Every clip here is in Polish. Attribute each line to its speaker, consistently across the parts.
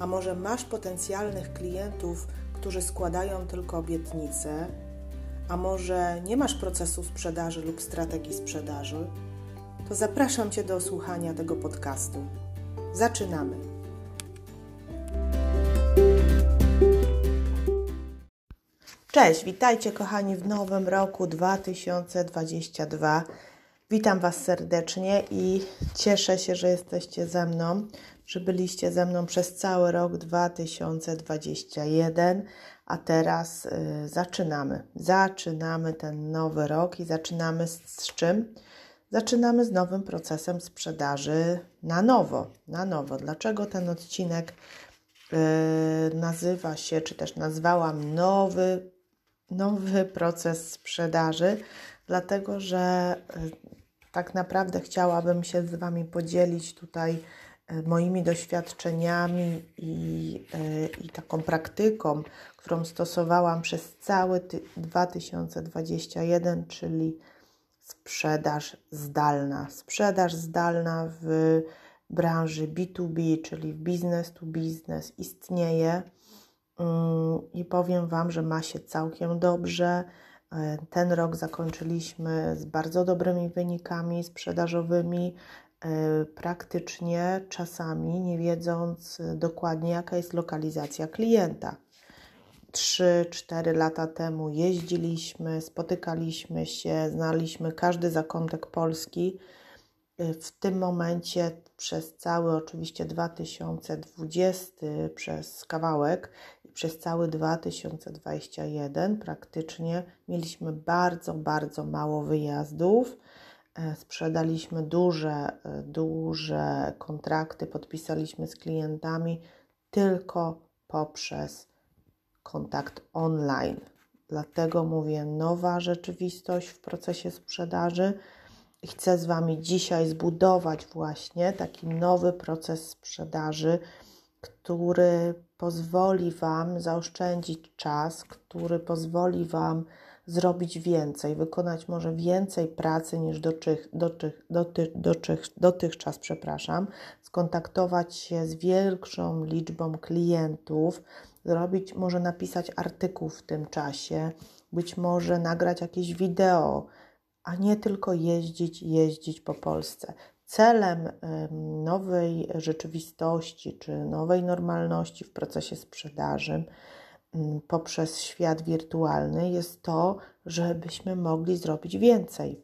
Speaker 1: a może masz potencjalnych klientów, którzy składają tylko obietnice, a może nie masz procesu sprzedaży lub strategii sprzedaży, to zapraszam Cię do słuchania tego podcastu. Zaczynamy! Cześć, witajcie kochani w nowym roku 2022. Witam Was serdecznie i cieszę się, że jesteście ze mną, że byliście ze mną przez cały rok 2021, a teraz y, zaczynamy. Zaczynamy ten nowy rok i zaczynamy z, z czym? Zaczynamy z nowym procesem sprzedaży na nowo. Na nowo. Dlaczego ten odcinek y, nazywa się, czy też nazwałam nowy, nowy proces sprzedaży? Dlatego, że y, tak naprawdę chciałabym się z Wami podzielić tutaj e, moimi doświadczeniami i, e, i taką praktyką, którą stosowałam przez cały 2021, czyli sprzedaż zdalna. Sprzedaż zdalna w branży B2B, czyli business to business istnieje mm, i powiem Wam, że ma się całkiem dobrze. E, ten rok zakończyliśmy z bardzo dobrymi wynikami sprzedażowymi, e, praktycznie czasami nie wiedząc dokładnie, jaka jest lokalizacja klienta. 3-4 lata temu jeździliśmy, spotykaliśmy się, znaliśmy każdy zakątek Polski. E, w tym momencie przez cały oczywiście 2020, przez kawałek, przez cały 2021 praktycznie mieliśmy bardzo, bardzo mało wyjazdów. E, sprzedaliśmy duże, e, duże kontrakty, podpisaliśmy z klientami tylko poprzez kontakt online. Dlatego mówię, nowa rzeczywistość w procesie sprzedaży. Chcę z Wami dzisiaj zbudować właśnie taki nowy proces sprzedaży, który pozwoli Wam zaoszczędzić czas, który pozwoli Wam zrobić więcej, wykonać może więcej pracy niż dotych, dotych, dotych, dotych, dotychczas, przepraszam, skontaktować się z większą liczbą klientów, zrobić, może napisać artykuł w tym czasie, być może nagrać jakieś wideo, a nie tylko jeździć, jeździć po Polsce. Celem nowej rzeczywistości czy nowej normalności w procesie sprzedaży poprzez świat wirtualny jest to, żebyśmy mogli zrobić więcej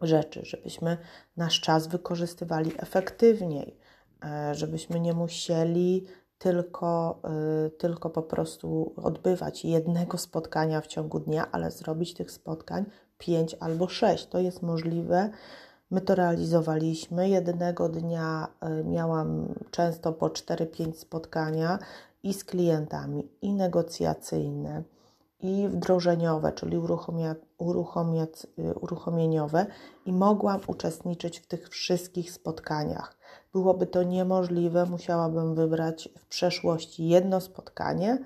Speaker 1: rzeczy, żebyśmy nasz czas wykorzystywali efektywniej, e, żebyśmy nie musieli tylko, e, tylko po prostu odbywać jednego spotkania w ciągu dnia, ale zrobić tych spotkań pięć albo sześć. To jest możliwe My to realizowaliśmy. Jednego dnia e, miałam często po 4-5 spotkania i z klientami, i negocjacyjne, i wdrożeniowe, czyli uruchomia, uruchomia, e, uruchomieniowe, i mogłam uczestniczyć w tych wszystkich spotkaniach. Byłoby to niemożliwe, musiałabym wybrać w przeszłości jedno spotkanie,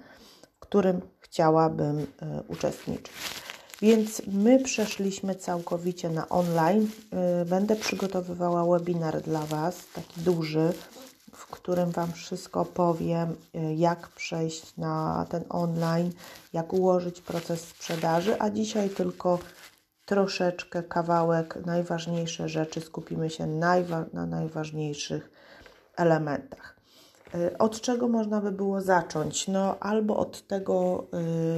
Speaker 1: w którym chciałabym y, uczestniczyć. Więc my przeszliśmy całkowicie na online. Y, będę przygotowywała webinar dla Was, taki duży, w którym Wam wszystko powiem, y, jak przejść na ten online, jak ułożyć proces sprzedaży, a dzisiaj tylko troszeczkę kawałek, najważniejsze rzeczy, skupimy się na najważniejszych elementach. Y, od czego można by było zacząć? No, albo od tego,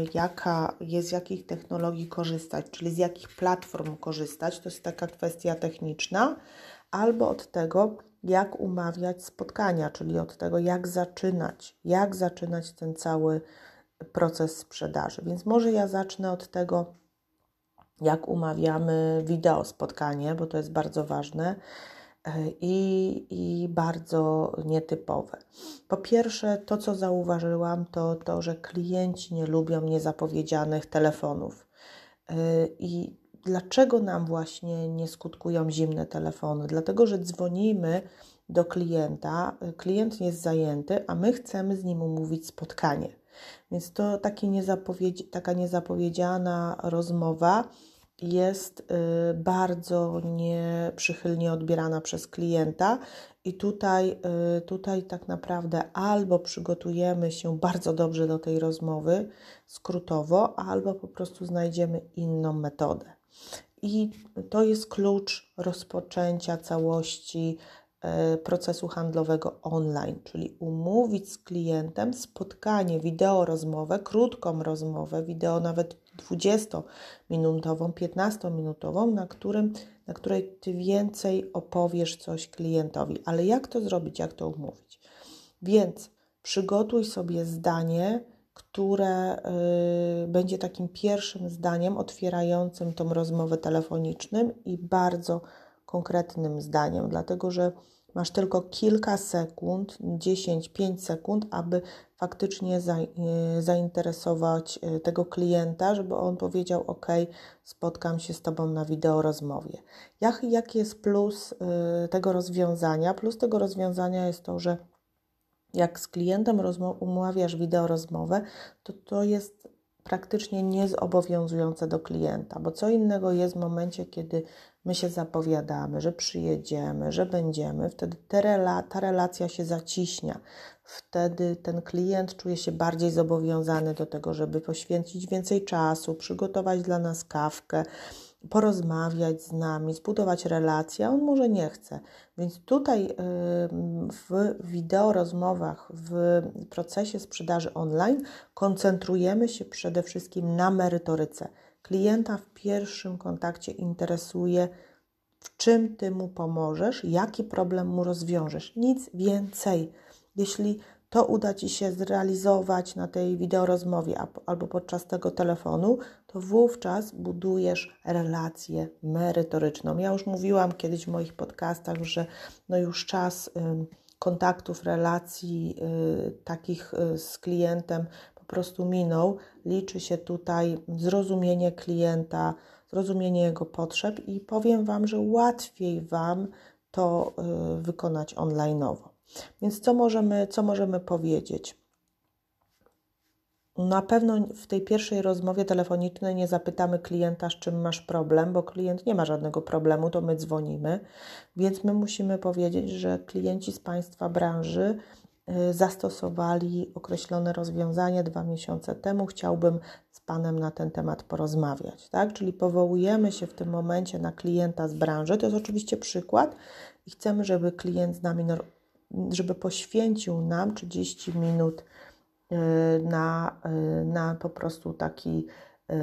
Speaker 1: y, jaka jest, z jakich technologii korzystać, czyli z jakich platform korzystać, to jest taka kwestia techniczna, albo od tego, jak umawiać spotkania, czyli od tego, jak zaczynać, jak zaczynać ten cały proces sprzedaży. Więc może ja zacznę od tego, jak umawiamy wideo spotkanie, bo to jest bardzo ważne. I, i bardzo nietypowe. Po pierwsze, to co zauważyłam, to to, że klienci nie lubią niezapowiedzianych telefonów. I dlaczego nam właśnie nie skutkują zimne telefony? Dlatego, że dzwonimy do klienta, klient jest zajęty, a my chcemy z nim umówić spotkanie. Więc to taki niezapowiedzi, taka niezapowiedziana rozmowa jest y, bardzo nieprzychylnie odbierana przez klienta, i tutaj, y, tutaj tak naprawdę albo przygotujemy się bardzo dobrze do tej rozmowy skrótowo, albo po prostu znajdziemy inną metodę. I to jest klucz rozpoczęcia całości E, procesu handlowego online, czyli umówić z klientem spotkanie, wideo rozmowę, krótką rozmowę, wideo nawet 20-minutową, 15-minutową, na, którym, na której Ty więcej opowiesz coś klientowi. Ale jak to zrobić, jak to umówić? Więc przygotuj sobie zdanie, które y, będzie takim pierwszym zdaniem otwierającym tą rozmowę telefoniczną i bardzo konkretnym zdaniem, dlatego że masz tylko kilka sekund, 10-5 sekund, aby faktycznie e, zainteresować e, tego klienta, żeby on powiedział: OK, spotkam się z Tobą na wideo rozmowie. Jak, jaki jest plus e, tego rozwiązania? Plus tego rozwiązania jest to, że jak z klientem umawiasz wideo rozmowę, to to jest praktycznie niezobowiązujące do klienta, bo co innego jest w momencie, kiedy my się zapowiadamy, że przyjedziemy, że będziemy, wtedy ta relacja się zaciśnia. Wtedy ten klient czuje się bardziej zobowiązany do tego, żeby poświęcić więcej czasu, przygotować dla nas kawkę, porozmawiać z nami, zbudować relację, on może nie chce. Więc tutaj w wideo rozmowach, w procesie sprzedaży online koncentrujemy się przede wszystkim na merytoryce. Klienta w pierwszym kontakcie interesuje, w czym ty mu pomożesz, jaki problem mu rozwiążesz. Nic więcej. Jeśli to uda Ci się zrealizować na tej wideorozmowie albo podczas tego telefonu, to wówczas budujesz relację merytoryczną. Ja już mówiłam kiedyś w moich podcastach, że no już czas kontaktów, relacji y, takich y, z klientem po prostu minął. Liczy się tutaj zrozumienie klienta, zrozumienie jego potrzeb i powiem Wam, że łatwiej Wam to y, wykonać onlineowo. Więc co możemy, co możemy powiedzieć? Na pewno w tej pierwszej rozmowie telefonicznej nie zapytamy klienta, z czym masz problem, bo klient nie ma żadnego problemu, to my dzwonimy, więc my musimy powiedzieć, że klienci z Państwa branży y, zastosowali określone rozwiązanie dwa miesiące temu. Chciałbym z Panem na ten temat porozmawiać, tak? Czyli powołujemy się w tym momencie na klienta z branży. To jest oczywiście przykład i chcemy, żeby klient z nami żeby poświęcił nam 30 minut y, na, y, na po prostu taki, y,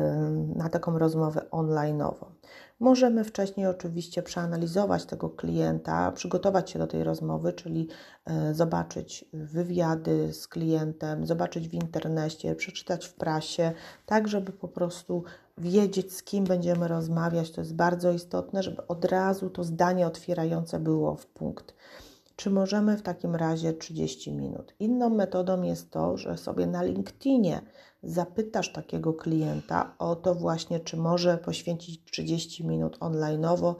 Speaker 1: na taką rozmowę online'ową. Możemy wcześniej oczywiście przeanalizować tego klienta, przygotować się do tej rozmowy, czyli zobaczyć wywiady z klientem, zobaczyć w internecie, przeczytać w prasie, tak żeby po prostu wiedzieć, z kim będziemy rozmawiać. To jest bardzo istotne, żeby od razu to zdanie otwierające było w punkt. Czy możemy w takim razie 30 minut? Inną metodą jest to, że sobie na LinkedInie zapytasz takiego klienta o to właśnie, czy może poświęcić 30 minut onlineowo,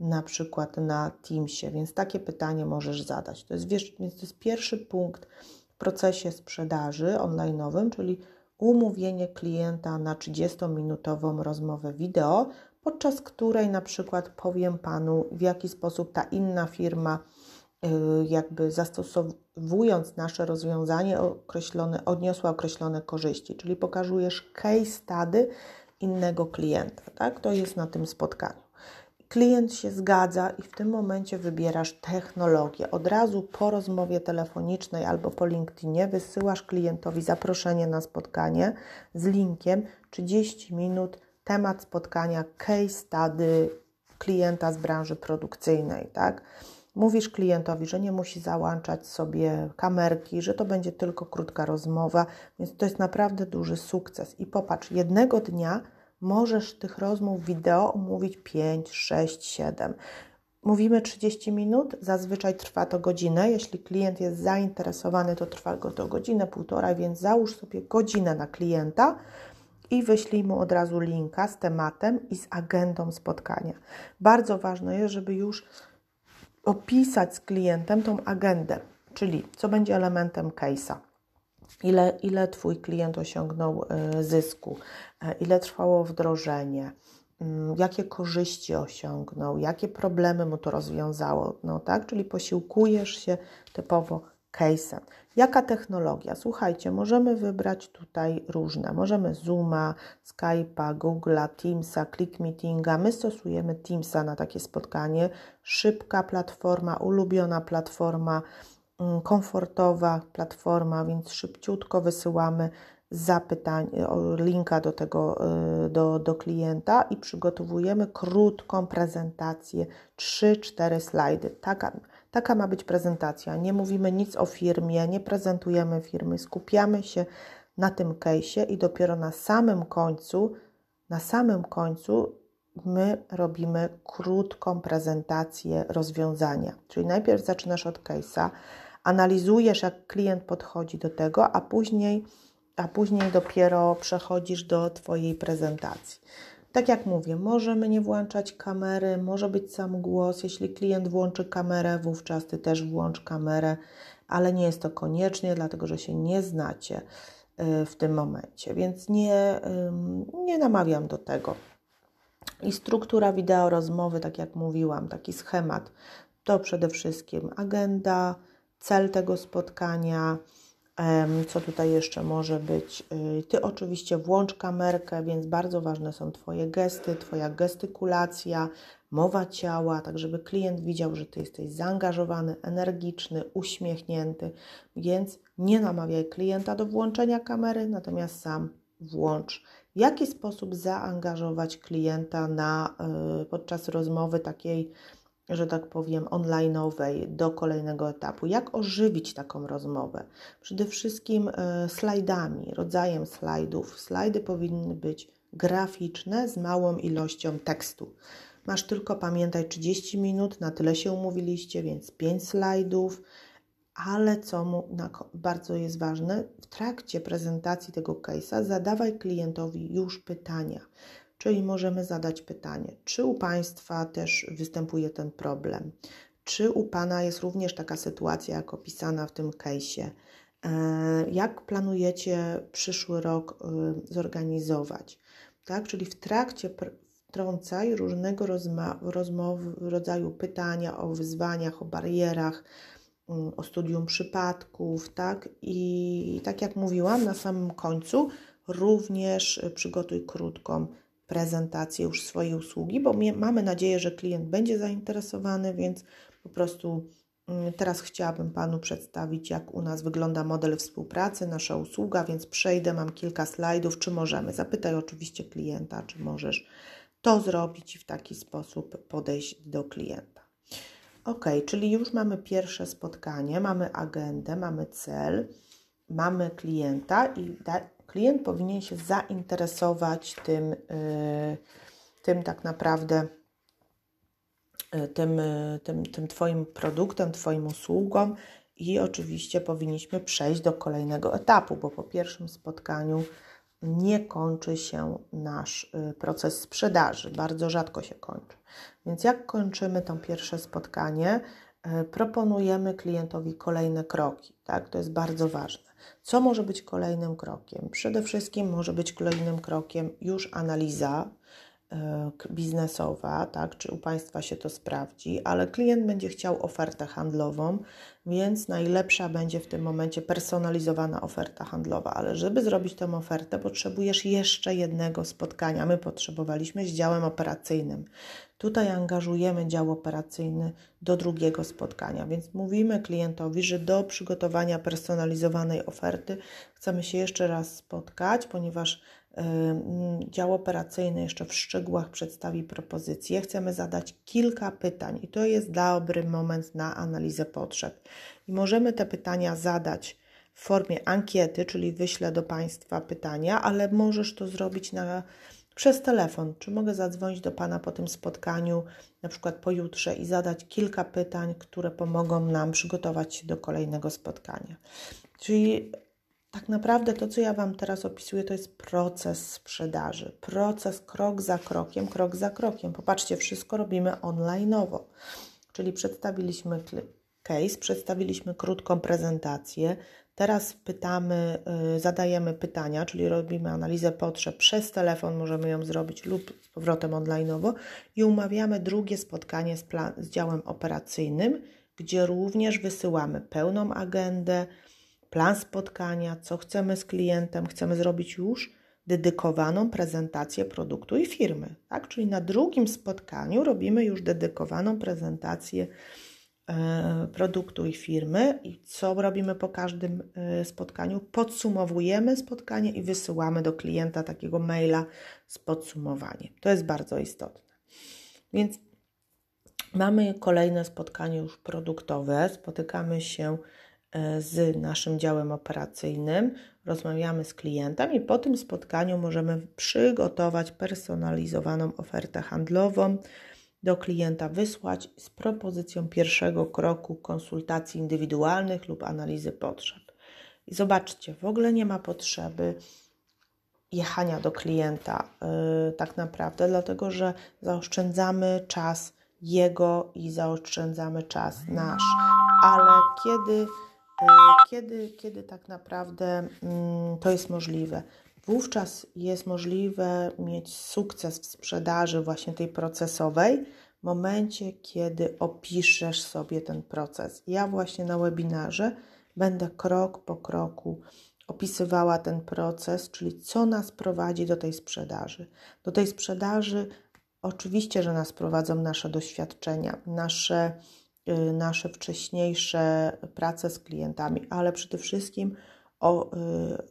Speaker 1: na przykład na Teamsie, więc takie pytanie możesz zadać. To jest, wiesz, więc to jest pierwszy punkt w procesie sprzedaży onlineowym, czyli umówienie klienta na 30-minutową rozmowę wideo, podczas której na przykład powiem Panu, w jaki sposób ta inna firma jakby zastosowując nasze rozwiązanie określone, odniosła określone korzyści, czyli pokazujesz case study innego klienta, tak? To jest na tym spotkaniu. Klient się zgadza i w tym momencie wybierasz technologię. Od razu po rozmowie telefonicznej albo po LinkedInie wysyłasz klientowi zaproszenie na spotkanie z linkiem 30 minut, temat spotkania, case study klienta z branży produkcyjnej, tak? Mówisz klientowi, że nie musi załączać sobie kamerki, że to będzie tylko krótka rozmowa, więc to jest naprawdę duży sukces. I popatrz, jednego dnia możesz tych rozmów wideo omówić 5, 6, 7. Mówimy 30 minut, zazwyczaj trwa to godzinę. Jeśli klient jest zainteresowany, to trwa go to godzinę, półtora, więc załóż sobie godzinę na klienta i wyślij mu od razu linka z tematem i z agendą spotkania. Bardzo ważne jest, żeby już opisać z klientem tą agendę, czyli co będzie elementem case'a. Ile, ile Twój klient osiągnął e, zysku, e, ile trwało wdrożenie, mm, jakie korzyści osiągnął, jakie problemy mu to rozwiązało, no tak, czyli posiłkujesz się typowo case'em. Jaka technologia? Słuchajcie, możemy wybrać tutaj różne. Możemy Zooma, Skype'a, Google'a, Teamsa, ClickMeetinga. My stosujemy Teamsa na takie spotkanie. Szybka platforma, ulubiona platforma, mm, komfortowa platforma, więc szybciutko wysyłamy zapytań, linka do tego, y, do, do klienta i przygotowujemy krótką prezentację, 3-4 slajdy. Taka, Taka ma być prezentacja. Nie mówimy nic o firmie, nie prezentujemy firmy, skupiamy się na tym case'ie i dopiero na samym końcu, na samym końcu my robimy krótką prezentację rozwiązania. Czyli najpierw zaczynasz od case'a, analizujesz, jak klient podchodzi do tego, a później, a później dopiero przechodzisz do Twojej prezentacji. Tak jak mówię, możemy nie włączać kamery, może być sam głos. Jeśli klient włączy kamerę, wówczas Ty też włącz kamerę, ale nie jest to koniecznie, dlatego że się nie znacie y, w tym momencie, więc nie, nie namawiam do tego. I struktura wideo rozmowy, tak jak mówiłam, taki schemat, to przede wszystkim agenda, cel tego spotkania, co tutaj jeszcze może być? Y, ty oczywiście włącz kamerkę, więc bardzo ważne są Twoje gesty, Twoja gestykulacja, mowa ciała, tak żeby klient widział, że Ty jesteś zaangażowany, energiczny, uśmiechnięty, więc nie namawiaj klienta do włączenia kamery, natomiast sam włącz. W jaki sposób zaangażować klienta na, y, podczas rozmowy takiej że tak powiem, online'owej do kolejnego etapu. Jak ożywić taką rozmowę? Przede wszystkim e, slajdami, rodzajem slajdów. Slajdy powinny być graficzne z małą ilością tekstu. Masz tylko, pamiętaj, 30 minut, na tyle się umówiliście, więc 5 slajdów, ale co mu bardzo jest ważne, w trakcie prezentacji tego case'a zadawaj klientowi już pytania. Czyli możemy zadać pytanie, czy u Państwa też występuje ten problem? Czy u Pana jest również taka sytuacja, jak opisana w tym case'ie? E, jak planujecie przyszły rok e, zorganizować? Tak, czyli w trakcie wtrącaj różnego rodzaju pytania o wyzwaniach, o barierach, mm, o studium przypadków, tak? I tak jak mówiłam, na samym końcu również przygotuj krótką prezentację już swojej usługi, bo mamy nadzieję, że klient będzie zainteresowany, więc po prostu mm, teraz chciałabym Panu przedstawić, jak u nas wygląda model współpracy, nasza usługa, więc przejdę, mam kilka slajdów, czy możemy. Zapytaj oczywiście klienta, czy możesz to zrobić i w taki sposób podejść do klienta. Ok, czyli już mamy pierwsze spotkanie, mamy agendę, mamy cel, mamy klienta i klient powinien się zainteresować tym, y, tym tak naprawdę, y, tym, y, tym, tym Twoim produktem, Twoim usługą. I oczywiście powinniśmy przejść do kolejnego etapu, bo po pierwszym spotkaniu nie kończy się nasz proces sprzedaży, bardzo rzadko się kończy. Więc jak kończymy to pierwsze spotkanie, proponujemy klientowi kolejne kroki, tak? To jest bardzo ważne. Co może być kolejnym krokiem? Przede wszystkim może być kolejnym krokiem już analiza e, biznesowa, tak, czy u Państwa się to sprawdzi, ale klient będzie chciał ofertę handlową, więc najlepsza będzie w tym momencie personalizowana oferta handlowa, ale żeby zrobić tę ofertę, potrzebujesz jeszcze jednego spotkania. My potrzebowaliśmy z działem operacyjnym. Tutaj angażujemy dział operacyjny do drugiego spotkania, więc mówimy klientowi, że do przygotowania personalizowanej oferty chcemy się jeszcze raz spotkać, ponieważ dział operacyjny jeszcze w szczegółach przedstawi propozycję. Chcemy zadać kilka pytań i to jest dobry moment na analizę potrzeb. I możemy te pytania zadać w formie ankiety, czyli wyślę do Państwa pytania, ale możesz to zrobić na przez telefon. Czy mogę zadzwonić do Pana po tym spotkaniu, na przykład pojutrze, i zadać kilka pytań, które pomogą nam przygotować się do kolejnego spotkania. Czyli tak naprawdę to, co ja Wam teraz opisuję, to jest proces sprzedaży. Proces krok za krokiem, krok za krokiem. Popatrzcie, wszystko robimy online'owo. Czyli przedstawiliśmy case, przedstawiliśmy krótką prezentację. Teraz pytamy, y, zadajemy pytania, czyli robimy analizę potrzeb przez telefon, możemy ją zrobić lub z powrotem online'owo i umawiamy drugie spotkanie z, plan, z działem operacyjnym, gdzie również wysyłamy pełną agendę, plan spotkania, co chcemy z klientem, chcemy zrobić już dedykowaną prezentację produktu i firmy. Tak? Czyli na drugim spotkaniu robimy już dedykowaną prezentację produktu i firmy i co robimy po każdym e, spotkaniu? Podsumowujemy spotkanie i wysyłamy do klienta takiego maila z podsumowaniem. To jest bardzo istotne. Więc mamy kolejne spotkanie już produktowe, spotykamy się E, z naszym działem operacyjnym, rozmawiamy z klientem i po tym spotkaniu możemy przygotować personalizowaną ofertę handlową, do klienta wysłać z propozycją pierwszego kroku konsultacji indywidualnych lub analizy potrzeb. I zobaczcie, w ogóle nie ma potrzeby jechania do klienta yy, tak naprawdę, dlatego że zaoszczędzamy czas jego i zaoszczędzamy czas nasz. Ale kiedy E, kiedy, kiedy tak naprawdę mm, to jest możliwe? Wówczas jest możliwe mieć sukces w sprzedaży właśnie tej procesowej w momencie, kiedy opiszesz sobie ten proces. Ja właśnie na webinarze będę krok po kroku opisywała ten proces, czyli co nas prowadzi do tej sprzedaży. Do tej sprzedaży oczywiście, że nas prowadzą nasze doświadczenia, nasze Y, nasze wcześniejsze prace z klientami, ale przede wszystkim o, y,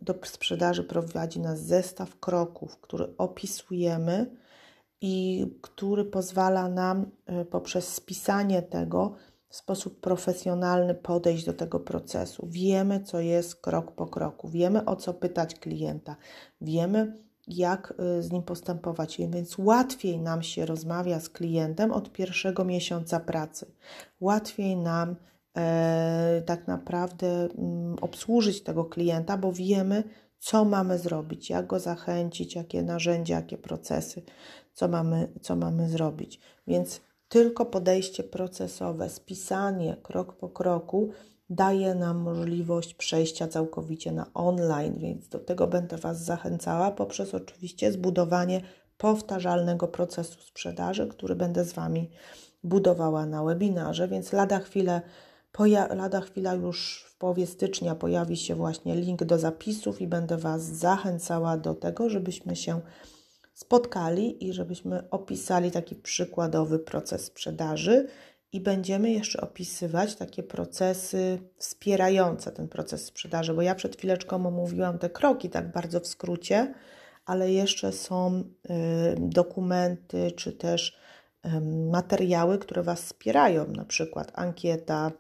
Speaker 1: do sprzedaży prowadzi nas zestaw kroków, który opisujemy i który pozwala nam y, poprzez spisanie tego w sposób profesjonalny podejść do tego procesu. Wiemy, co jest krok po kroku, wiemy, o co pytać klienta, wiemy, jak y, z nim postępować. Więc łatwiej nam się rozmawia z klientem od pierwszego miesiąca pracy. Łatwiej nam tak naprawdę mm, obsłużyć tego klienta, bo wiemy, co mamy zrobić, jak go zachęcić, jakie narzędzia, jakie procesy, co mamy, co mamy zrobić. Więc tylko podejście procesowe, spisanie krok po kroku daje nam możliwość przejścia całkowicie na online, więc do tego będę Was zachęcała poprzez oczywiście zbudowanie powtarzalnego procesu sprzedaży, który będę z Wami budowała na webinarze, więc lada chwilę, lada chwila już w połowie stycznia pojawi się właśnie link do zapisów i będę Was zachęcała do tego, żebyśmy się spotkali i żebyśmy opisali taki przykładowy proces sprzedaży i będziemy jeszcze opisywać takie procesy wspierające ten proces sprzedaży, bo ja przed chwileczką omówiłam te kroki tak bardzo w skrócie, ale jeszcze są y, dokumenty czy też materiały, które Was wspierają, na przykład ankieta,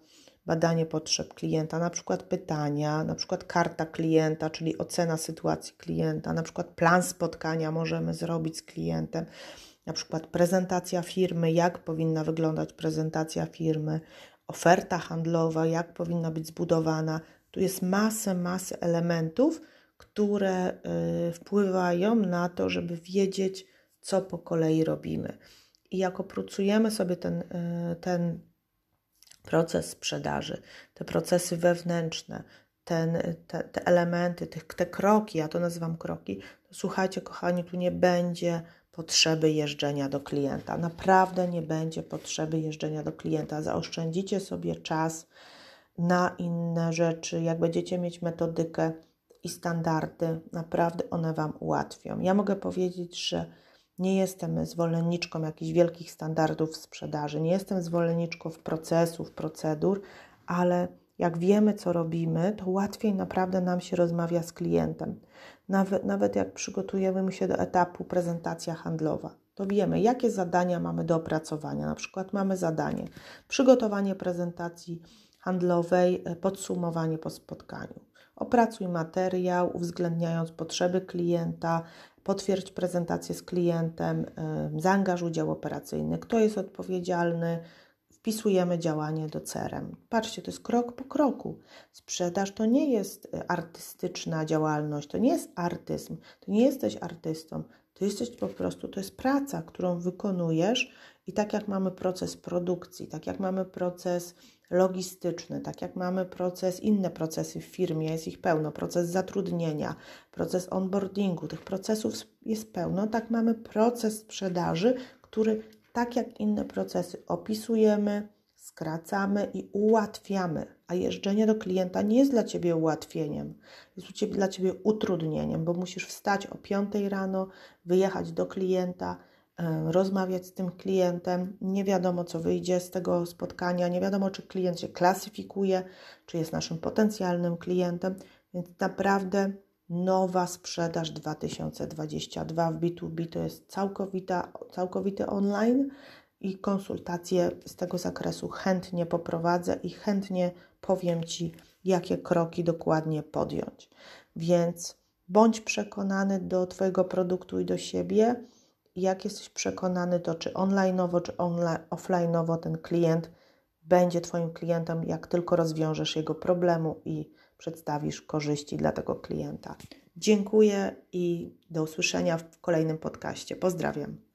Speaker 1: badanie potrzeb klienta, na przykład pytania, na przykład karta klienta, czyli ocena sytuacji klienta, na przykład plan spotkania możemy zrobić z klientem na przykład prezentacja firmy, jak powinna wyglądać prezentacja firmy, oferta handlowa, jak powinna być zbudowana. Tu jest masę, masę elementów, które y, wpływają na to, żeby wiedzieć, co po kolei robimy. I jak opracujemy sobie ten, y, ten proces sprzedaży, te procesy wewnętrzne, ten, te, te elementy, te, te kroki, ja to nazywam kroki, to słuchajcie, kochani, tu nie będzie potrzeby jeżdżenia do klienta. Naprawdę nie będzie potrzeby jeżdżenia do klienta. Zaoszczędzicie sobie czas na inne rzeczy. Jak będziecie mieć metodykę i standardy, naprawdę one Wam ułatwią. Ja mogę powiedzieć, że nie jestem zwolenniczką jakichś wielkich standardów sprzedaży, nie jestem zwolenniczką procesów, procedur, ale jak wiemy, co robimy, to łatwiej naprawdę nam się rozmawia z klientem. Nawet, nawet jak przygotujemy się do etapu prezentacja handlowa, to wiemy, jakie zadania mamy do opracowania. Na przykład mamy zadanie przygotowanie prezentacji handlowej, e, podsumowanie po spotkaniu. Opracuj materiał, uwzględniając potrzeby klienta, potwierdź prezentację z klientem, zaangażuj dział operacyjny, kto jest odpowiedzialny, wpisujemy działanie do CRM. Patrzcie, to jest krok po kroku. Sprzedaż to nie jest y, artystyczna działalność, to nie jest artyzm, to nie jesteś artystą, to jesteś po prostu, to jest praca, którą wykonujesz i tak jak mamy proces produkcji, tak jak mamy proces logistyczny, tak jak mamy proces, inne procesy w firmie, jest ich pełno, proces zatrudnienia, proces onboardingu, tych procesów jest pełno, tak mamy proces sprzedaży, który tak jak inne procesy opisujemy, skracamy i ułatwiamy. A jeżdżenie do klienta nie jest dla Ciebie ułatwieniem, jest dla Ciebie utrudnieniem, bo musisz wstać o 5 rano, wyjechać do klienta, rozmawiać z tym klientem. Nie wiadomo, co wyjdzie z tego spotkania, nie wiadomo, czy klient się klasyfikuje, czy jest naszym potencjalnym klientem, więc naprawdę nowa sprzedaż 2022 w B2B to jest całkowita, całkowity online i konsultacje z tego zakresu chętnie poprowadzę i chętnie powiem Ci, jakie kroki dokładnie podjąć. Więc bądź przekonany do Twojego produktu i do siebie. Jak jesteś przekonany, to czy onlineowo, czy offlineowo ten klient będzie Twoim klientem, jak tylko rozwiążesz jego problemu i przedstawisz korzyści dla tego klienta. Dziękuję i do usłyszenia w kolejnym podcaście. Pozdrawiam.